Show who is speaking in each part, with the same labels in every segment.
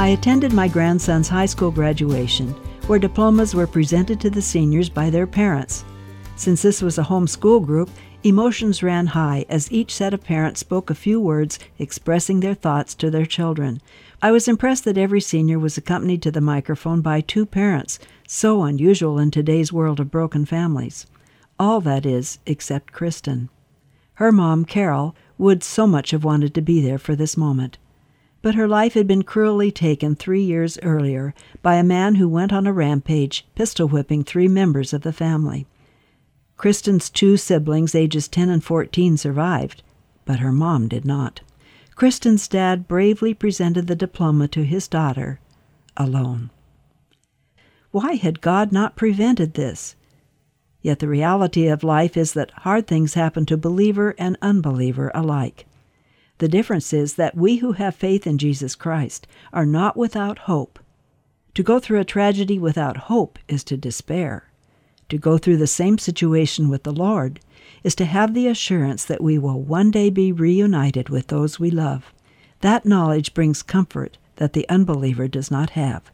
Speaker 1: I attended my grandson's high school graduation, where diplomas were presented to the seniors by their parents. Since this was a homeschool group, emotions ran high as each set of parents spoke a few words expressing their thoughts to their children. I was impressed that every senior was accompanied to the microphone by two parents, so unusual in today's world of broken families. All, that is, except Kristen. Her mom, Carol, would so much have wanted to be there for this moment but her life had been cruelly taken three years earlier by a man who went on a rampage, pistol whipping three members of the family. Kristen's two siblings, ages 10 and 14, survived, but her mom did not. Kristen's dad bravely presented the diploma to his daughter, alone. Why had God not prevented this? Yet the reality of life is that hard things happen to believer and unbeliever alike. The difference is that we who have faith in Jesus Christ are not without hope. To go through a tragedy without hope is to despair. To go through the same situation with the Lord is to have the assurance that we will one day be reunited with those we love. That knowledge brings comfort that the unbeliever does not have.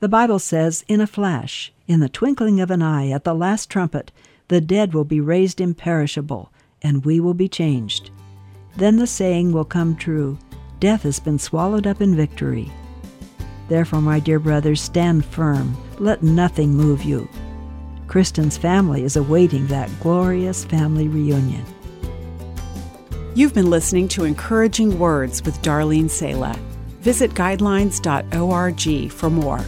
Speaker 1: The Bible says, In a flash, in the twinkling of an eye, at the last trumpet, the dead will be raised imperishable, and we will be changed. Then the saying will come true Death has been swallowed up in victory. Therefore, my dear brothers, stand firm. Let nothing move you. Kristen's family is awaiting that glorious family reunion.
Speaker 2: You've been listening to Encouraging Words with Darlene Sala. Visit guidelines.org for more.